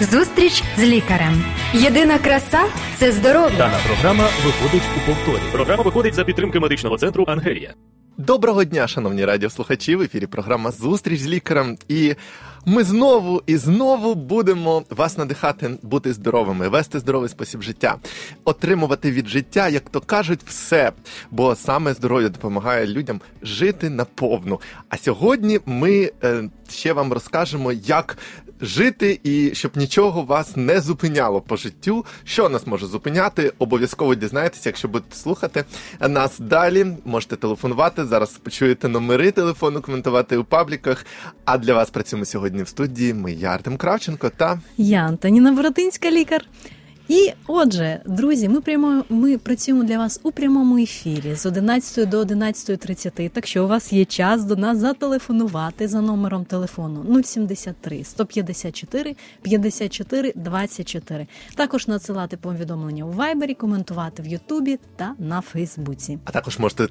Зустріч з лікарем. Єдина краса це здоров'я. Дана програма виходить у повторі. Програма виходить за підтримки медичного центру Ангелія. Доброго дня, шановні радіослухачі. В ефірі програма Зустріч з лікарем. І ми знову і знову будемо вас надихати бути здоровими, вести здоровий спосіб життя, отримувати від життя, як то кажуть, все. Бо саме здоров'я допомагає людям жити наповну. А сьогодні ми е, ще вам розкажемо, як жити і щоб нічого вас не зупиняло по життю. Що нас може зупиняти? Обов'язково дізнаєтеся, якщо будете слухати нас далі. Можете телефонувати. Зараз почуєте номери телефону, коментувати у пабліках. А для вас працюємо сьогодні в студії. Ми я Артем Кравченко та Я Антоніна Боротинська, лікар. І отже, друзі, ми прямо ми працюємо для вас у прямому ефірі з 11 до 11.30, Так що у вас є час до нас зателефонувати за номером телефону 073 154 54 24. Також надсилати повідомлення у Вайбері, коментувати в Ютубі та на Фейсбуці. А також можете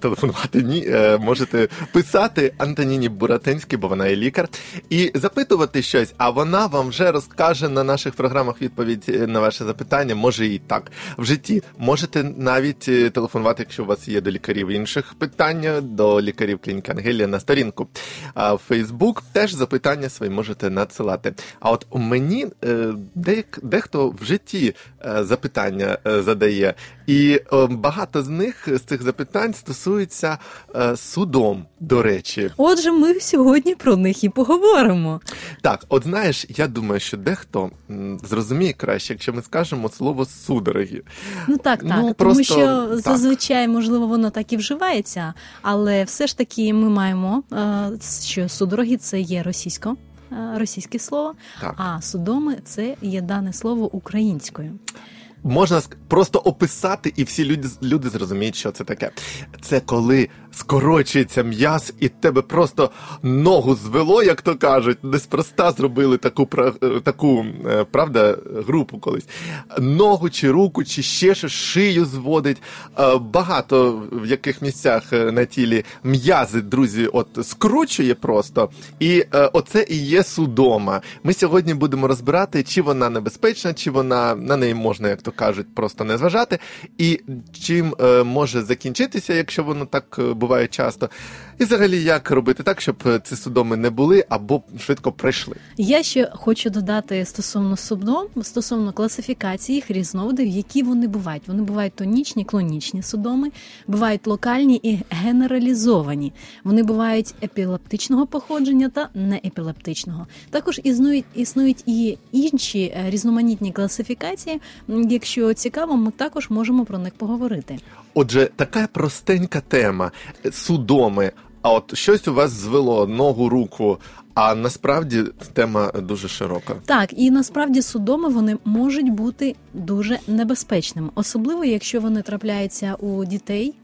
телефонувати ні, е, можете писати Антоніні Буратинській, бо вона є лікар, і запитувати щось. А вона вам вже розкаже на наших програмах відповідь е, на на ваше запитання, може і так в житті. Можете навіть е, телефонувати, якщо у вас є до лікарів інших питання, до лікарів клініки Ангелія на сторінку. А в Фейсбук теж запитання свої можете надсилати. А от мені е, дехто в житті е, запитання задає, і багато з них з цих запитань стосуються судом. До речі, отже, ми сьогодні про них і поговоримо. Так, от знаєш, я думаю, що дехто зрозуміє краще, якщо ми скажемо слово судороги. Ну так, так. Ну, тому що так. зазвичай, можливо, воно так і вживається, але все ж таки ми маємо, е, що судороги це є російсько. Е, російське слово, так. а судоми це є дане слово українською можна просто описати, і всі люди люди зрозуміють, що це таке. Це коли скорочується м'яз, і тебе просто ногу звело, як то кажуть. Неспроста зробили таку е, таку е, правда групу колись. Ногу чи руку, чи ще щось, шию зводить. Е, багато в яких місцях на тілі м'язи, друзі, от скручує просто. І оце і є судома. Ми сьогодні будемо розбирати, чи вона небезпечна, чи вона на неї можна як то кажуть, просто не зважати, і чим е, може закінчитися, якщо воно так е, буває часто, і взагалі як робити так, щоб е, ці судоми не були або швидко прийшли. Я ще хочу додати стосовно судом, стосовно класифікації їх різновидів, які вони бувають. Вони бувають тонічні, клонічні судоми, бувають локальні і генералізовані. Вони бувають епілептичного походження та неепілептичного. Також існують існують і інші різноманітні класифікації, Якщо цікаво, ми також можемо про них поговорити. Отже, така простенька тема судоми. А от щось у вас звело ногу, руку, а насправді тема дуже широка. Так, і насправді судоми вони можуть бути дуже небезпечними, особливо якщо вони трапляються у дітей,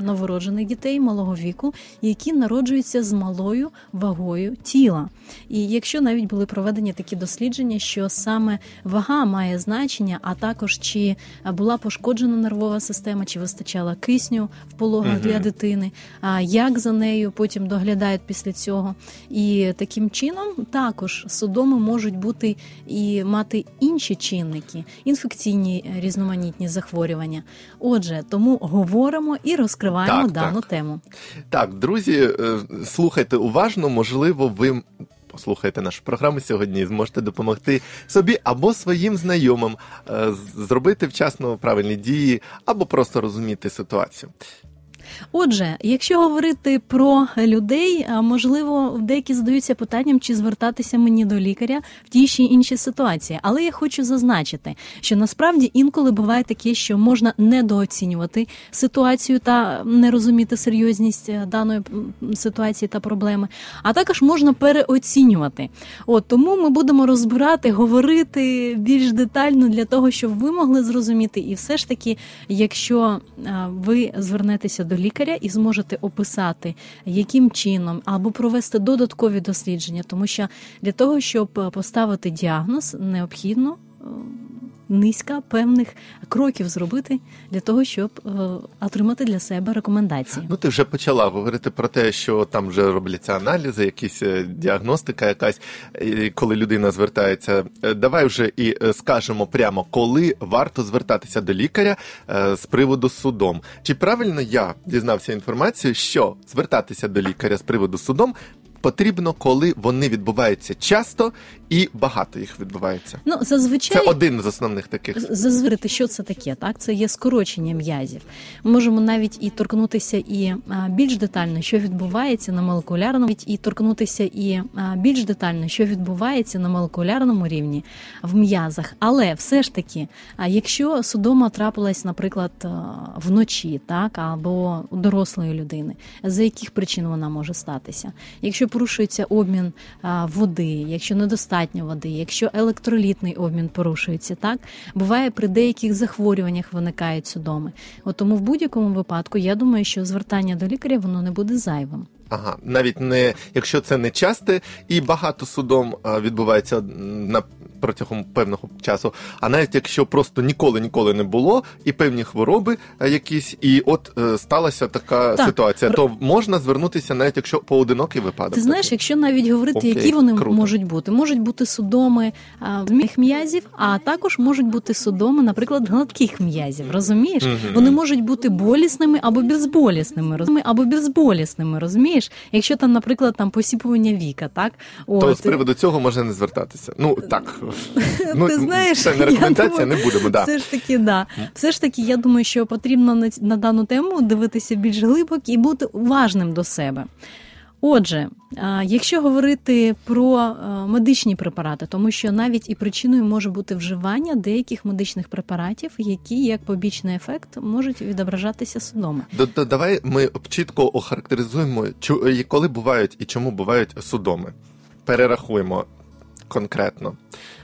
новороджених дітей малого віку, які народжуються з малою вагою тіла. І якщо навіть були проведені такі дослідження, що саме вага має значення, а також чи була пошкоджена нервова система, чи вистачала кисню в пологах угу. для дитини, як за нею потім доглядають після цього, і таким таким чином також судоми можуть бути і мати інші чинники, інфекційні різноманітні захворювання. Отже, тому говоримо і розкриваємо так, дану так. тему. Так, друзі, е, слухайте уважно, можливо, ви. Послухайте нашу програму сьогодні і зможете допомогти собі або своїм знайомим е, зробити вчасно правильні дії, або просто розуміти ситуацію. Отже, якщо говорити про людей, можливо, деякі задаються питанням, чи звертатися мені до лікаря в тій чи іншій ситуації. Але я хочу зазначити, що насправді інколи буває таке, що можна недооцінювати ситуацію та не розуміти серйозність е, даної ситуації та проблеми, а також можна переоцінювати. От тому ми будемо розбирати, говорити більш детально для того, щоб ви могли зрозуміти, і все ж таки, якщо ви звернетеся до лікаря і зможете описати, яким чином або провести додаткові дослідження, тому що для того, щоб поставити діагноз, необхідно. Низка певних кроків зробити для того, щоб е, отримати для себе рекомендації. Ну, ти вже почала говорити про те, що там вже робляться аналізи, якісь е, діагностика, якась і коли людина звертається. Е, Давай вже і скажемо прямо, коли варто звертатися до лікаря з приводу судом. Чи правильно я дізнався інформацію, що звертатися до лікаря з приводу судом потрібно, коли вони відбуваються часто і багато їх відбувається? Ну зазвичай Це один з основних таких. Зазвирити, що це таке, так це є скорочення м'язів. Ми можемо навіть і торкнутися і більш детально, що відбувається на молекулярному і торкнутися і більш детально, що відбувається на молекулярному рівні в м'язах. Але все ж таки, а якщо судома трапилась, наприклад, вночі, так або у дорослої людини, за яких причин вона може статися? Якщо порушується обмін води, якщо недостатньо води, якщо електролітний обмін порушується, так буває при деяких захворюваннях виникають судоми. От тому в будь-якому випадку я думаю, що звертання до лікаря воно не буде зайвим. Ага, навіть не якщо це не часте і багато судом відбувається на протягом певного часу, а навіть якщо просто ніколи ніколи не було, і певні хвороби якісь, і от е, сталася така Так. ситуація, то можна звернутися, навіть якщо поодинокий випадок. Ти знаєш, якщо навіть говорити, Окей, які вони круто. можуть бути, можуть бути судоми зміг м'язів, а також можуть бути судоми, наприклад, гладких м'язів. Розумієш? Мгм. Вони можуть бути болісними або безболісними, розумі- або безболісними, розумієш? Якщо там, наприклад, там посіпування віка, так то з приводу цього можна не звертатися. Ну так ну, Ти знаєш, це не рекомендація, думаю, не будемо. Да. Все ж таки, да. Все ж таки, я думаю, що потрібно на, на дану тему дивитися більш глибоко і бути уважним до себе. Отже, якщо говорити про медичні препарати, тому що навіть і причиною може бути вживання деяких медичних препаратів, які як побічний ефект можуть відображатися судоми. Давай ми чітко охарактеризуємо, чу- коли бувають і чому бувають судоми. Перерахуємо конкретно.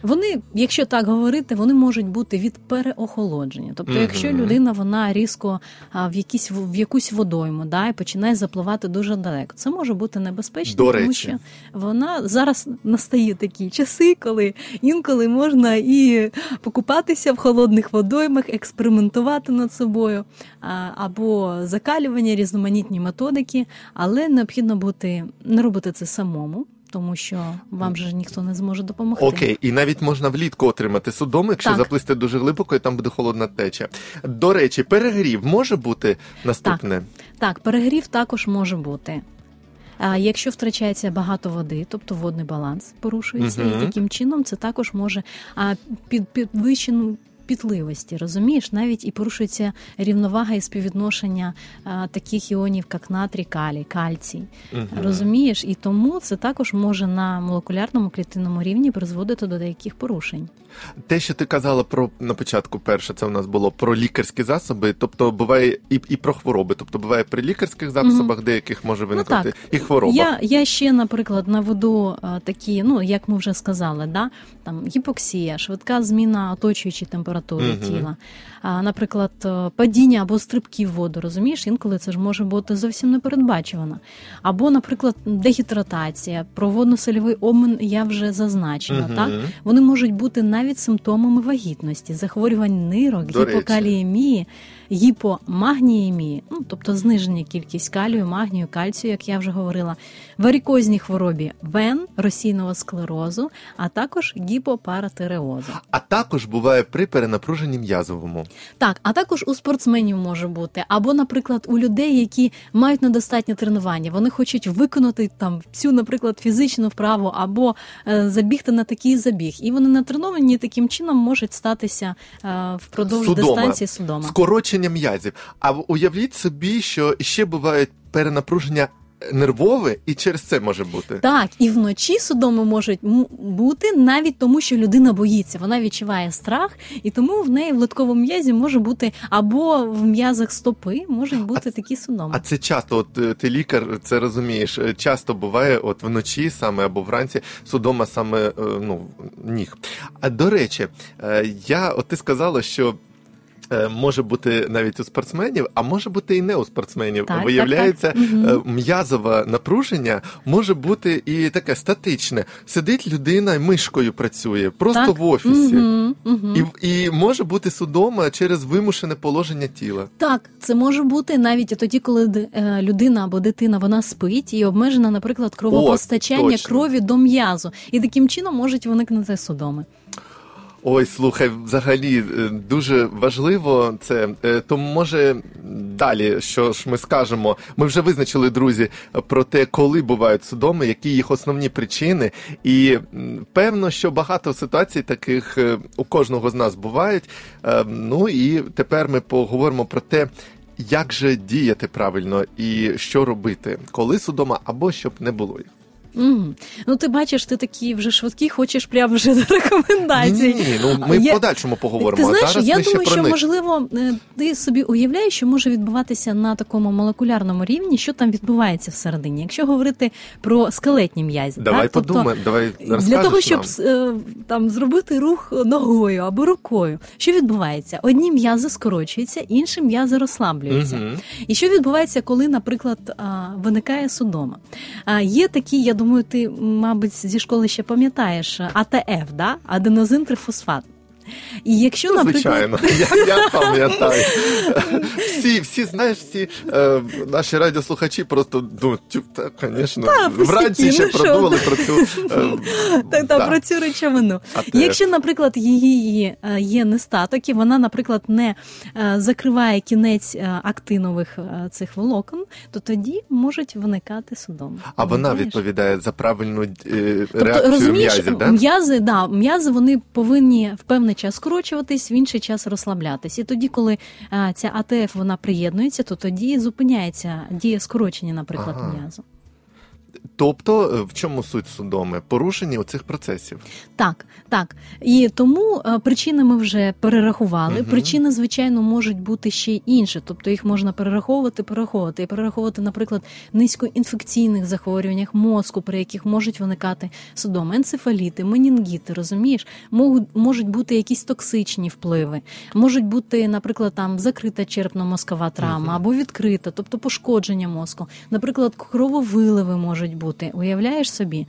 Вони, якщо так говорити, вони можуть бути від переохолодження. Тобто, Мгм. якщо людина вона різко а, в якісь в якусь водойму, да, і починає запливати дуже далеко, це може бути небезпечно, До тому що вона зараз настають такі часи, коли інколи можна і покупатися в холодних водоймах, експериментувати над собою, а, або закалювання, різноманітні методики, але необхідно бути не робити це самому. Тому що вам же ніхто не зможе допомогти. Окей, і навіть можна влітку отримати судом, якщо Так. заплисти дуже глибоко, і там буде холодна теча. До речі, перегрів може бути наступне. Так, перегрів також може бути. А якщо втрачається багато води, тобто водний баланс порушується, Мгм. і таким чином це також може а, під підвищену пітливості, розумієш, навіть і порушується рівновага і співвідношення а, таких іонів, як натрій, калій, кальцій. Мгм. Розумієш, і тому це також може на молекулярному клітинному рівні призводити до деяких порушень. Те, що ти казала про на початку, перше, це у нас було про лікарські засоби, тобто буває і, і про хвороби. Тобто буває при лікарських засобах, деяких може виникнути, так. і хвороба. Я, я ще, наприклад, наведу е, такі, ну як ми вже сказали, да, там гіпоксія, швидка зміна оточуючої температури Мгм. тіла, а, наприклад, е, падіння або стрибки в воду, розумієш, інколи це ж може бути зовсім непередбачувано. Або, наприклад, дегідратація, проводно-сольовий обмін я вже зазначила. Мгм. Так? Вони можуть бути навіть симптомами вагітності, захворювань нирок, До речі. Гіпомагніємії, ну тобто зниження кількість калію, магнію, кальцію, як я вже говорила, варикозній хворобі вен, російного склерозу, а також гіпопаратиреозу. А також буває при перенапруженні м'язовому. Так, а також у спортсменів може бути, або, наприклад, у людей, які мають недостатнє тренування, вони хочуть виконати там всю, наприклад, фізичну вправу або е, забігти на такий забіг, і вони натреновані таким чином можуть статися е, впродовж Судома. дистанції судома. Скорочення м'язів. А уявіть собі, що ще бувають перенапруження нервове, і через це може бути. Так, і вночі судоми можуть бути навіть тому, що людина боїться. Вона відчуває страх, і тому в неї в литковому м'язі може бути або в м'язах стопи можуть бути такі судоми. А це часто, от е, ти лікар, це розумієш. е, Часто буває, от вночі саме або вранці судома саме е, ну ніг. А до речі, е, я от ти сказала, що. Е, може бути навіть у спортсменів, а може бути і не у спортсменів. Так, Виявляється, так, так. Е, м'язове напруження може бути і таке статичне. Сидить людина і мишкою працює, просто Так. в офісі. Мгм, мгм. І, і може бути судома через вимушене положення тіла. Так, це може бути навіть і тоді, коли е, людина або дитина вона спить і обмежена, наприклад, кровопостачання точно. крові до м'язу, і таким чином можуть виникнути судоми. Ой, слухай, взагалі е, дуже важливо це. Е, То може далі, що ж ми скажемо? Ми вже визначили, друзі, про те, коли бувають судоми, які їх основні причини. І певно, що багато ситуацій таких е, у кожного з нас бувають. Ну і тепер ми поговоримо про те. Як же діяти правильно і що робити, коли судома або щоб не було їх? Угу. Ну, ти бачиш, ти такий вже швидкий, хочеш прямо вже до рекомендацій. Ні, ні, ну ми Я- в подальшому поговоримо. Ти знаєш, зараз я думаю, що них. можливо е, ти собі уявляєш, що може відбуватися на такому молекулярному рівні, що там відбувається всередині. Якщо говорити про скелетні м'язі, Давай так? Тобто, подумаємо, давай для того, щоб нам. е, там зробити рух ногою або рукою, що відбувається? Одні м'язи скорочуються, інші м'язи розслаблюються. Мгм. І що відбувається, коли, наприклад, виникає судома? Є такі, я думаю, ти, мабуть, зі школи ще пам'ятаєш АТФ, да? аденозин трифосфат. І якщо, Ну, наприклад, Звичайно, я, я пам'ятаю. Всі, всі, знаєш, всі е, наші радіослухачі просто думають, «Тю, та, звісно, вранці ще ну продумали про цю. Е, Так, про цю речовину. Якщо, наприклад, її е, є нестаток, і вона, наприклад, не закриває кінець актинових цих волокон, то тоді можуть виникати судоми. А вона відповідає за правильну е, Тобто, реакцію м'язів, да? м'язи, да, м'язи вони повинні в певний час скорочуватись, в інший час розслаблятись. І тоді, коли ця АТФ вона приєднується, то тоді зупиняється дія скорочення, наприклад, Ага. м'язу. Тобто, е, в чому суть судоми? Порушення оцих процесів. Так, так. І тому е, причини ми вже перерахували. Мгм. Причини, звичайно, можуть бути ще й інші. Тобто їх можна перераховувати, перераховувати. І перераховувати, наприклад, низькоінфекційних захворюваннях мозку, при яких можуть виникати судоми, енцефаліти, менінгіти, розумієш, Можуть, можуть бути якісь токсичні впливи, можуть бути, наприклад, там закрита черепно-мозкова травма Мгм. або відкрита, тобто пошкодження мозку. Наприклад, крововиливи можуть бути. Уявляєш собі,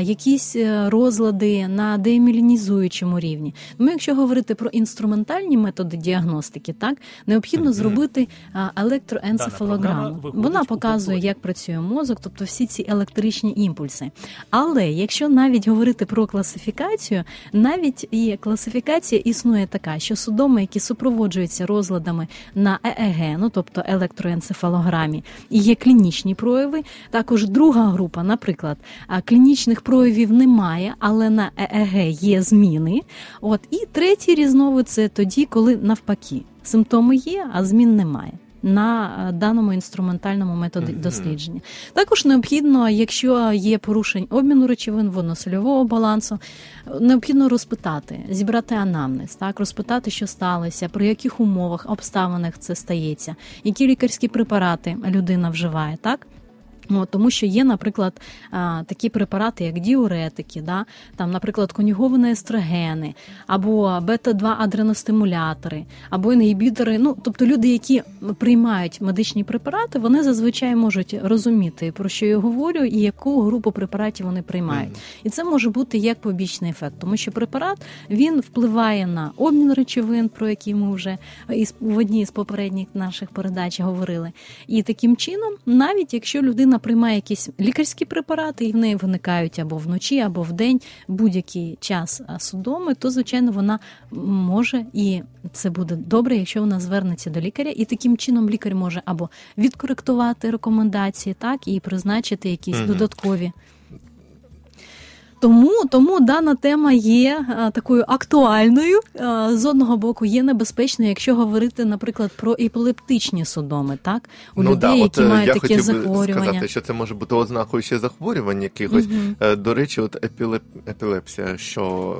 якісь е, розлади на демілінізуючому рівні. Тому, якщо говорити про інструментальні методи діагностики, так необхідно зробити електроенцефалограму. Вона показує, як працює мозок, тобто всі ці електричні імпульси. Але якщо навіть говорити про класифікацію, навіть і класифікація існує така, що судоми, які супроводжуються розладами на ЕЕГ, ну тобто електроенцефалограмі, і є клінічні прояви. Також друга група, наприклад, клінічних проявів немає, але на ЕЕГ є зміни. От і третій різновид це тоді, коли навпаки симптоми є, а змін немає. На е, даному інструментальному методі Мгм. дослідження також необхідно, якщо є порушень обміну речовин, водно-сольового балансу, е, необхідно розпитати, зібрати анамнез, так розпитати, що сталося, при яких умовах, обставинах це стається, які лікарські препарати людина вживає, так. От, тому що є, наприклад, такі препарати, як діуретики, да? там, наприклад, конюговані естрогени, або бета-2 адреностимулятори, або інгібітори. Ну, тобто люди, які приймають медичні препарати, вони зазвичай можуть розуміти, про що я говорю, і яку групу препаратів вони приймають. І це може бути як побічний ефект, тому що препарат він впливає на обмін речовин, про які ми вже в одній з попередніх наших передач говорили. І таким чином, навіть якщо людина приймає якісь лікарські препарати, і в неї виникають або вночі, або в день будь-який час судоми, то звичайно вона може і це буде добре, якщо вона звернеться до лікаря, і таким чином лікар може або відкоректувати рекомендації, так і призначити якісь Мгм. додаткові. Тому, тому дана тема є а, такою актуальною. А, з одного боку, є небезпечною, якщо говорити, наприклад, про епілептичні судоми, так у ну, людей, да, які от, е, мають я таке хотів захворювання. сказати, що це може бути ознакою ще захворювань якихось. Е, До речі, от епілеп... епілепсія, що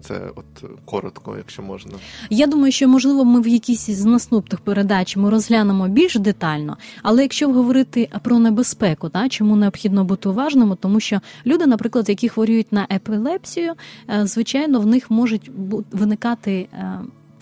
це от коротко, якщо можна. Я думаю, що можливо ми в якійсь з наступних передач ми розглянемо більш детально. Але якщо говорити про небезпеку, та чому необхідно бути уважними, тому що люди, наприклад, які хворіють на епілепсію, е, звичайно, в них можуть виникати.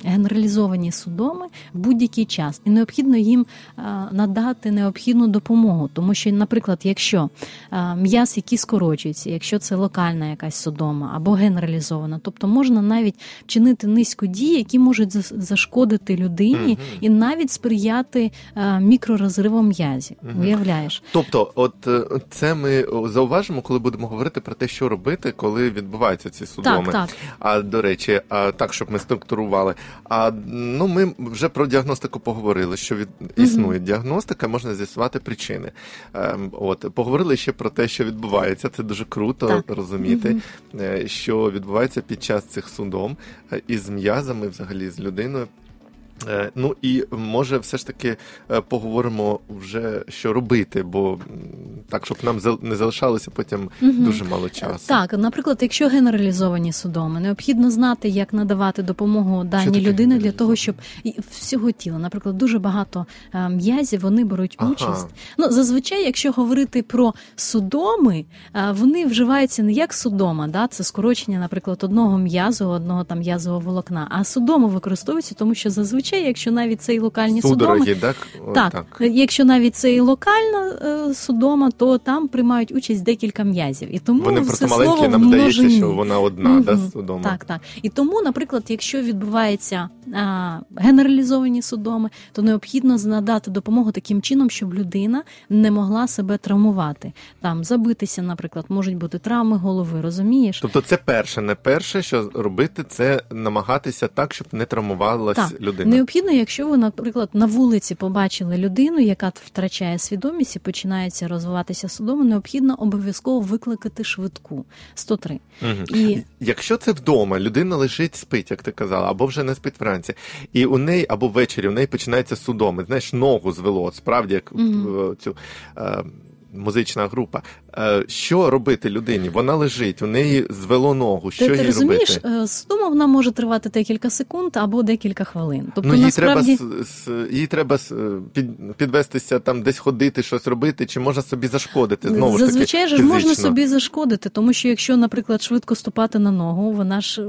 Генералізовані судоми в будь-який час, і необхідно їм е, надати необхідну допомогу, тому що, наприклад, якщо е, м'яз, який скорочується, якщо це локальна якась судома або генералізована, тобто можна навіть вчинити низку дій, які можуть зашкодити людині і навіть сприяти е, мікророзривам м'язів. Уявляєш, тобто, от це ми зауважимо, коли будемо говорити про те, що робити, коли відбуваються ці судоми. Так, так. А до речі, а так щоб ми структурували. А ну ми вже про діагностику поговорили. Що від існує mm-hmm. діагностика, можна з'ясувати причини. Ем, от поговорили ще про те, що відбувається. Це дуже круто так. розуміти, mm-hmm. що відбувається під час цих судом е, із м'язами, взагалі з людиною. Е, ну і може, все ж таки е, поговоримо вже що робити, бо так, щоб нам не залишалося потім угу. дуже мало часу. Так, наприклад, якщо генералізовані судоми, необхідно знати, як надавати допомогу даній людини для того, щоб всього тіла, наприклад, дуже багато е, м'язів вони беруть ага. участь. Ну зазвичай, якщо говорити про судоми, вони вживаються не як судома, да, це скорочення, наприклад, одного м'язу, одного там м'язового волокна, а судоми використовуються, тому що зазвичай зазвичай, якщо навіть це і локальні Судороги, судоми, так? так, так, якщо навіть це і локальна е, судома, то там приймають участь декілька м'язів. І тому вони просто маленькі, нам здається, що вона одна, mm-hmm. да, судома. Так, так. І тому, наприклад, якщо відбувається а, генералізовані судоми, то необхідно надати допомогу таким чином, щоб людина не могла себе травмувати. Там забитися, наприклад, можуть бути травми голови, розумієш? Тобто, це перше, не перше, що робити, це намагатися так, щоб не травмувалась так. людина необхідно, якщо ви, наприклад, на вулиці побачили людину, яка втрачає свідомість і починається розвиватися судомо, необхідно обов'язково викликати швидку 103. Угу. І якщо це вдома, людина лежить, спить, як ти казала, або вже не спить вранці, і у неї або ввечері у неї починається судоми, знаєш, ногу звело, справді як угу. цю. Е, музична група. Е, що робити людині? Вона лежить, у неї звело ногу. Що ти, їй ти розумієш, робити? Судома вона може тривати декілька секунд або декілька хвилин. Тобто ну, їй насправді... треба їй треба під, підвестися там, десь ходити, щось робити, чи можна собі зашкодити? Знову зазвичай ж таки, ж можна собі зашкодити, тому що якщо, наприклад, швидко ступати на ногу, вона ж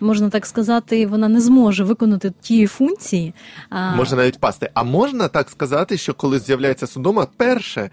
можна так сказати, вона не зможе виконати тієї функції. А... Можна навіть пасти. А можна так сказати, що коли з'являється судома, перше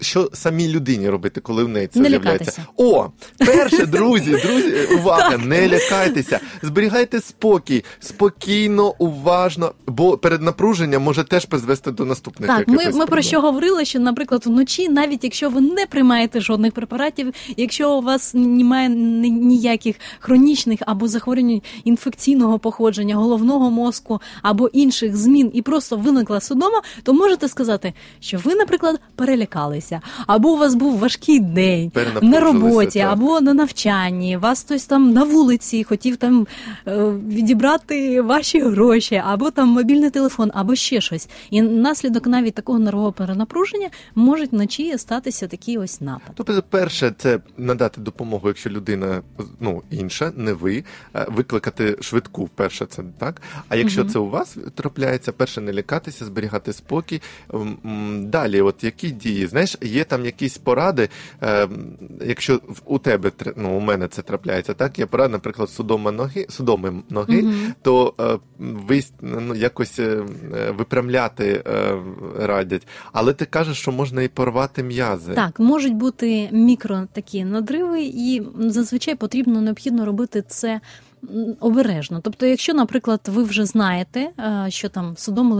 що самій людині робити, коли в неї це не з'являється? О, перше, друзі, друзі, увага, не лякайтеся, зберігайте спокій, спокійно, уважно, бо переднапруження може теж призвести до наступних Так, ми, ми про що говорили, що, наприклад, вночі, навіть якщо ви не приймаєте жодних препаратів, якщо у вас немає ніяких хронічних або захворювань інфекційного походження, головного мозку або інших змін, і просто виникла судома, то можете сказати, що ви, наприклад, перелякались займалися, або у вас був важкий день на роботі, так. або на навчанні, вас хтось там на вулиці хотів там е, відібрати ваші гроші, або там мобільний телефон, або ще щось. І наслідок навіть такого нервового перенапруження можуть вночі статися такий ось напад. Тобто, перше, це надати допомогу, якщо людина ну інша, не ви, е, викликати швидку. Перше, це так. А якщо угу. це у вас трапляється, перше не лякатися, зберігати спокій. Далі, от які дії, знаєш є там якісь поради, е, якщо у тебе ну, у мене це трапляється, так є порада, наприклад, судома ноги, судоми ноги, угу. то е, ви ну, якось е, випрямляти е, радять. Але ти кажеш, що можна і порвати м'язи. Так, можуть бути мікро такі надриви, і зазвичай потрібно необхідно робити це обережно. Тобто, якщо, наприклад, ви вже знаєте, е, що там судом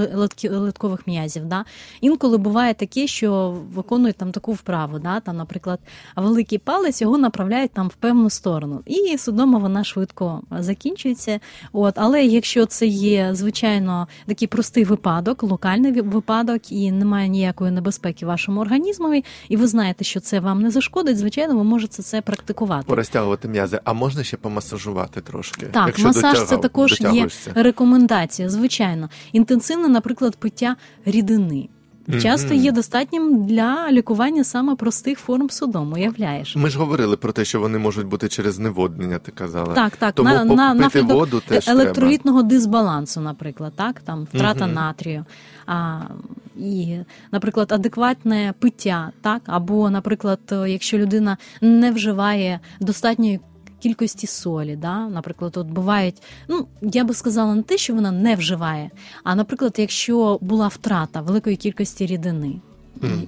литкових м'язів, да, інколи буває таке, що виконують там таку вправу, да, там, наприклад, великий палець його направляють там в певну сторону, і судома вона швидко закінчується. От, Але якщо це є звичайно такий простий випадок, локальний випадок, і немає ніякої небезпеки вашому організмові, і ви знаєте, що це вам не зашкодить, звичайно, ви можете це практикувати. Порозтягувати м'язи, а можна ще помасажувати трошки трошки. Так, якщо масаж дотягав, це також є рекомендація, звичайно. Інтенсивне, наприклад, пиття рідини. Часто є достатнім для лікування саме простих форм судому, уявляєш. Ми ж говорили про те, що вони можуть бути через зневоднення, ти казала. Так, так. Тому на, на, на воду теж електролітного треба. дисбалансу, наприклад, так, там втрата угу. натрію. А, І, наприклад, адекватне пиття, так, або, наприклад, якщо людина не вживає достатньої кількості солі. Да? Наприклад, от бувають, ну я би сказала не те, що вона не вживає, а наприклад, якщо була втрата великої кількості рідини.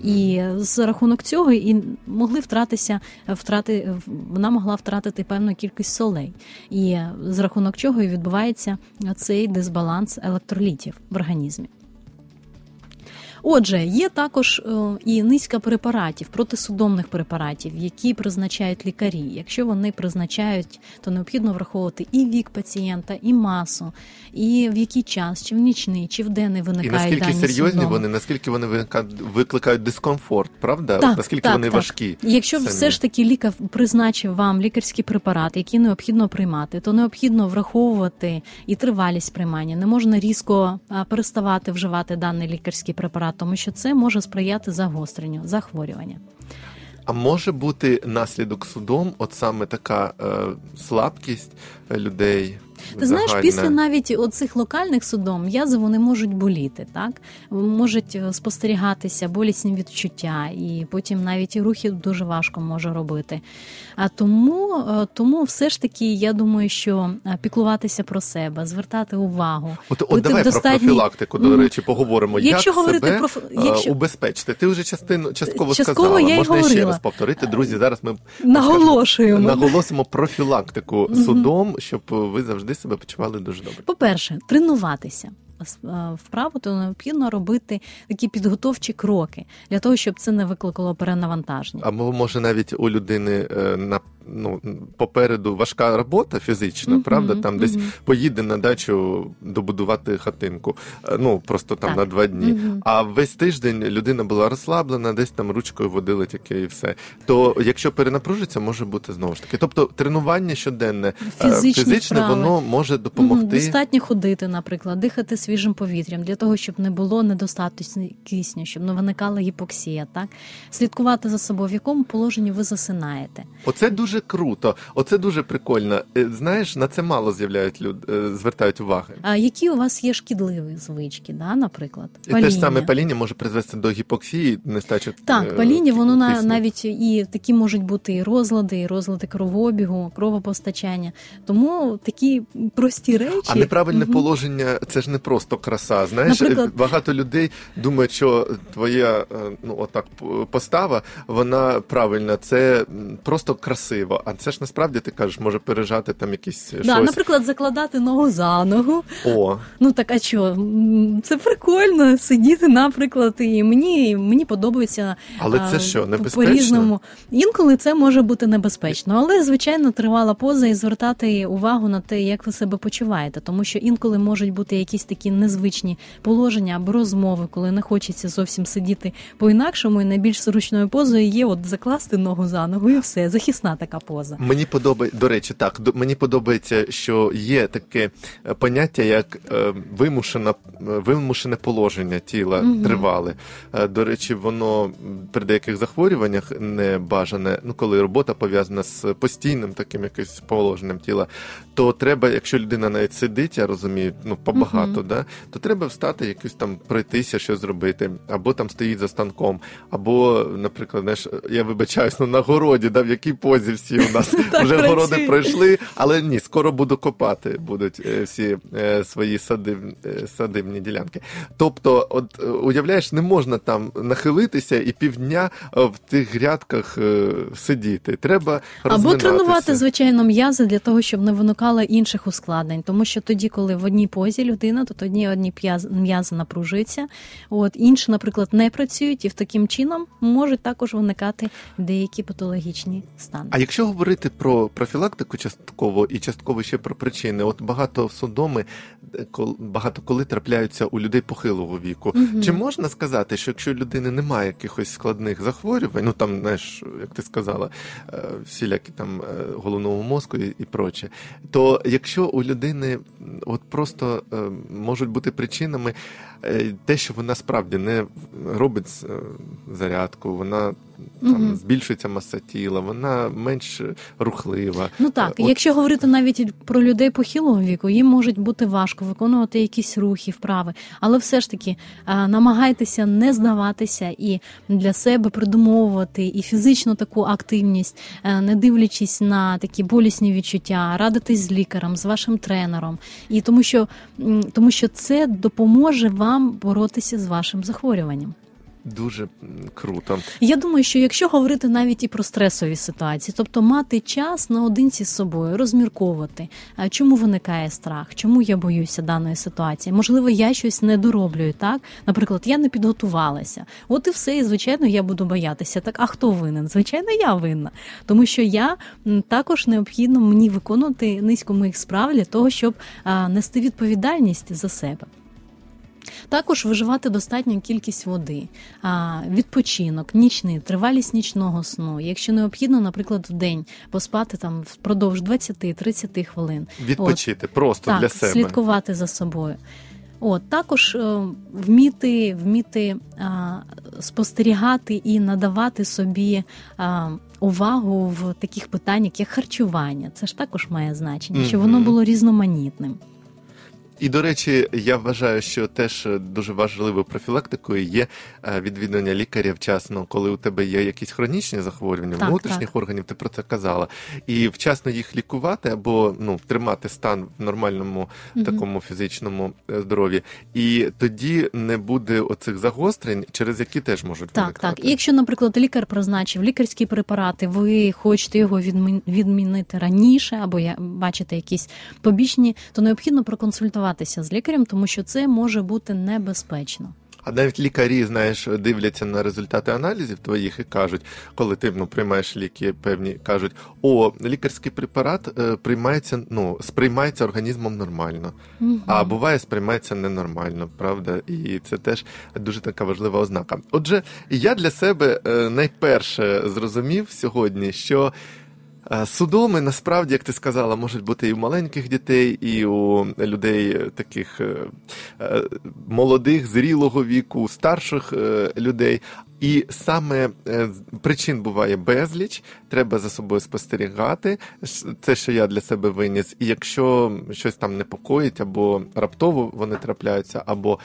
І за рахунок цього і могли втратися втрати. Вона могла втратити певну кількість солей, і за рахунок чого і відбувається цей дисбаланс електролітів в організмі. Отже, є також е, і низка препаратів, протисудомних препаратів, які призначають лікарі. Якщо вони призначають, то необхідно враховувати і вік пацієнта, і масу, і в який час, чи в нічний, чи в денний виникають І наскільки дані серйозні судоми. вони, наскільки вони викликають дискомфорт, правда? Так, наскільки так, вони так. важкі? Якщо самі? все ж таки лікар призначив вам лікарський препарат, який необхідно приймати, то необхідно враховувати і тривалість приймання. Не можна різко переставати вживати даний лікарський препарат, тому що це може сприяти загостренню захворювання. А може бути наслідок судом, от саме така е, слабкість е, людей. Ти знаєш, після навіть оцих локальних судом м'язи вони можуть боліти, так можуть е, спостерігатися болісні відчуття, і потім навіть і рухи дуже важко може робити. А тому, е, тому все ж таки, я думаю, що е, піклуватися про себе, звертати увагу. От, от давай достатній- про профілактику, до речі, поговоримо. Якщо як говорити себе про якщо- убезпечити? Ти вже частину частково, Частково сказала. я Можна ще говорила. раз повторити. Друзі, зараз ми Наголошуємо. наголосимо профілактику судом, щоб ви завжди себе почували дуже добре. По-перше, тренуватися. Е, Вправо то необхідно робити такі підготовчі кроки для того, щоб це не викликало перенавантаження. Або може навіть у людини е, на ну попереду важка робота фізична, Мгм, правда? Там десь поїде на дачу добудувати хатинку. Е, Ну просто там Так. на два дні. А весь тиждень людина була розслаблена, десь там ручкою водили тільки і все. То якщо перенапружиться, може бути знову ж таки. Тобто тренування щоденне е, Фізичні фізичне, вправи. воно може допомогти. Достатньо ходити, наприклад, дихати свіжим повітрям для того, щоб не було недостатньо кисню, щоб не виникала гіпоксія. Так слідкувати за собою, в якому положенні ви засинаєте. Оце дуже круто, оце дуже прикольно. Е, Знаєш, на це мало з'являють люд, е, звертають уваги. А які у вас є шкідливі звички, да, наприклад, І те ж саме паління може призвести до гіпоксії, нестачі. Так, е, паління, воно на навіть і такі можуть бути і розлади, і розлади кровообігу, кровопостачання. Тому такі прості речі. А неправильне Мгм. положення це ж не просто краса. Знаєш, Наприклад- багато людей думають, що твоя ну отак постава, вона правильна, це просто красиво. А це ж насправді ти кажеш, може пережати там якісь Да, щось. наприклад, закладати ногу за ногу. О, Ну так а що? Це прикольно сидіти, наприклад, і мені мені подобається. але це а, що, по- небезпечно? По-різному. Інколи це може бути небезпечно, але звичайно тривала поза і звертати увагу на те, як ви себе почуваєте, тому що інколи можуть бути якісь такі незвичні положення або розмови, коли не хочеться зовсім сидіти по-інакшому, і найбільш зручною позою є от закласти ногу за ногу, і все, захисна така поза. Мені подобається, до речі, так мені подобається, що є таке е, поняття, як е, вимушена, е, вимушене положення тіла Мгм. тривале. До речі, воно при деяких захворюваннях не бажане. Ну, коли робота пов'язана з постійним таким якимось положенням тіла, то треба, якщо людина навіть сидить, я розумію, ну побагато, Мгм. да, то треба встати, якось там пройтися, щось зробити, або там стоїть за станком, або, наприклад, знаєш, я вибачаюсь, ну на городі, да, в якій позі всі у нас вже городи пройшли, але ні, скоро буду копати будуть е, всі е, свої садиб, е, садибні ділянки. Тобто, от уявляєш, не можна там нахилитися і півдня в тих грядках сидіти. Треба Або тренувати, звичайно, м'язи для того, щоб не виникало інших ускладнень. Тому що тоді, коли в одній позі людина, то тоді одні м'язи напружуються, от інші, наприклад, не працюють, і в таким чином можуть також виникати деякі патологічні стани. Якщо говорити про профілактику частково і частково ще про причини, от багато судоми е, багато коли трапляються у людей похилого віку. Мгм. Чи можна сказати, що якщо у людини немає якихось складних захворювань, ну там, знаєш, як ти сказала, е, всілякі там е, головного мозку і, і проче, то якщо у людини от просто можуть бути причинами те, що вона справді не робить зарядку, вона там Мгм. збільшується маса тіла, вона менш рухлива. Ну так, От- якщо говорити навіть про людей похилого віку, їм можуть бути важко виконувати якісь рухи, вправи, але все ж таки намагайтеся не здаватися і для себе придумовувати і фізичну таку активність, е, не дивлячись на такі болісні відчуття, радитись з лікарем, з вашим тренером, і тому що, тому що це допоможе вам боротися з вашим захворюванням. Дуже круто. Я думаю, що якщо говорити навіть і про стресові ситуації, тобто мати час наодинці з собою, розмірковувати, чому виникає страх, чому я боюся даної ситуації, можливо, я щось не дороблюю, так? Наприклад, я не підготувалася. От і все, і звичайно, я буду боятися. Так, а хто винен? Звичайно, я винна, тому що я також необхідно мені виконувати низку моїх справ для того, щоб нести відповідальність за себе. Також виживати достатню кількість води, відпочинок, нічний, тривалість нічного сну. Якщо необхідно, наприклад, в день поспати там впродовж 20-30 хвилин. Відпочити просто так, для себе. слідкувати за собою. От також е, вміти, вміти а, спостерігати і надавати собі а, увагу в таких питаннях, як харчування. Це ж також має значення, щоб воно було різноманітним. І до речі, я вважаю, що теж дуже важливою профілактикою є е, відвідування лікаря вчасно, коли у тебе є якісь хронічні захворювання Так, внутрішніх так. органів. Ти про це казала, і вчасно їх лікувати або ну тримати стан в нормальному Мгм. такому фізичному е, здоров'ї, і тоді не буде оцих загострень, через які теж можуть Так, виникати. так. І якщо, наприклад, лікар призначив лікарські препарати, ви хочете його відмін- відмінити раніше, або я бачите якісь побічні, то необхідно проконсультуватися з лікарем, тому що це може бути небезпечно. А навіть лікарі, знаєш, дивляться на результати аналізів твоїх і кажуть, коли ти ну, приймаєш ліки, певні кажуть, о, лікарський препарат е, приймається, ну сприймається організмом нормально, Мгм. а буває сприймається ненормально, правда? І це теж дуже така важлива ознака. Отже, я для себе е, найперше зрозумів сьогодні, що. Е, Судоми насправді, як ти сказала, можуть бути і у маленьких дітей, і у людей е, таких е, молодих, зрілого віку, старших людей. І саме причин буває безліч, треба за собою спостерігати. Це, що я для себе виніс. І якщо щось там непокоїть, або раптово вони трапляються, або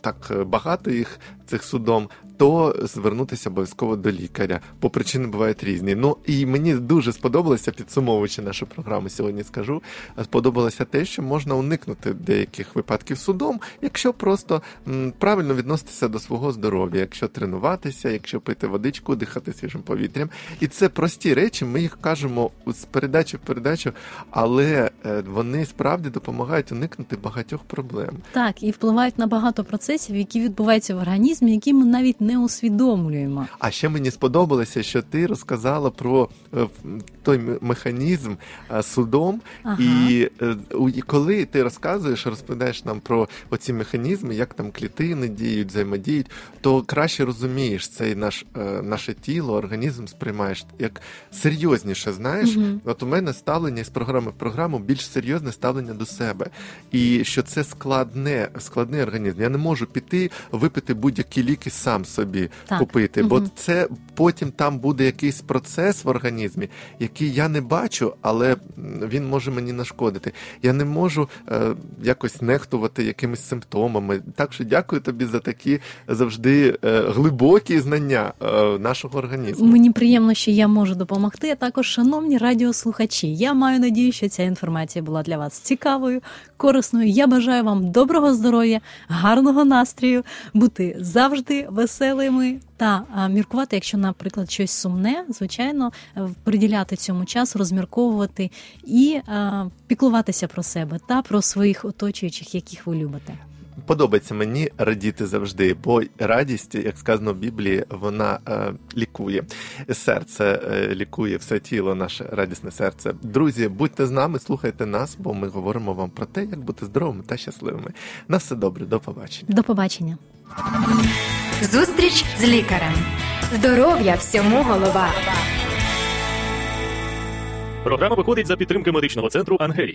так багато їх цих судом, то звернутися обов'язково до лікаря, бо причини бувають різні. Ну і мені дуже сподобалося, підсумовуючи нашу програму сьогодні, скажу, сподобалося те, що можна уникнути деяких випадків судом, якщо просто м, правильно відноситися до свого здоров'я, якщо тренуватися, якщо пити водичку, дихати свіжим повітрям. І це прості речі, ми їх кажемо з передачі в передачу, але е, вони справді допомагають уникнути багатьох проблем. Так, і впливають на багато процесів, які відбуваються в організмі, які ми навіть не усвідомлюємо. А ще мені сподобалося, що ти розказала про е, той механізм е, судом, Ага. і е, і коли ти розказуєш, розповідаєш нам про оці механізми, як там клітини діють, взаємодіють, то краще розумієш цей наш наше тіло, організм сприймаєш як серйозніше. Знаєш, Мгм. от у мене ставлення з програми в програму більш серйозне ставлення до себе, і що це складне, складний організм. Я не можу піти випити будь-які ліки сам собі Так. купити, бо Мгм. це потім там буде якийсь процес в організмі, який я не бачу, але він може мені нашкодити. Я не можу е, якось нехтувати якимись симптомами. Так що дякую тобі за такі завжди е, глибокі знання е, нашого організму. Мені приємно, що я можу допомогти. А також, шановні радіослухачі, я маю надію, що ця інформація була для вас цікавою, корисною. Я бажаю вам доброго здоров'я, гарного настрою, бути завжди веселими та міркувати, якщо, наприклад, щось сумне, звичайно, е, приділяти цьому час, розмірковувати і піклуватися про себе та про своїх оточуючих, яких ви любите. Подобається мені радіти завжди, бо радість, як сказано в Біблії, вона е, лікує серце, е, лікує все тіло, наше радісне серце. Друзі, будьте з нами, слухайте нас, бо ми говоримо вам про те, як бути здоровими та щасливими. На все добре, до побачення. До побачення. Зустріч з лікарем. Здоров'я всьому голова. Програма виходить за підтримки медичного центру Ангелі.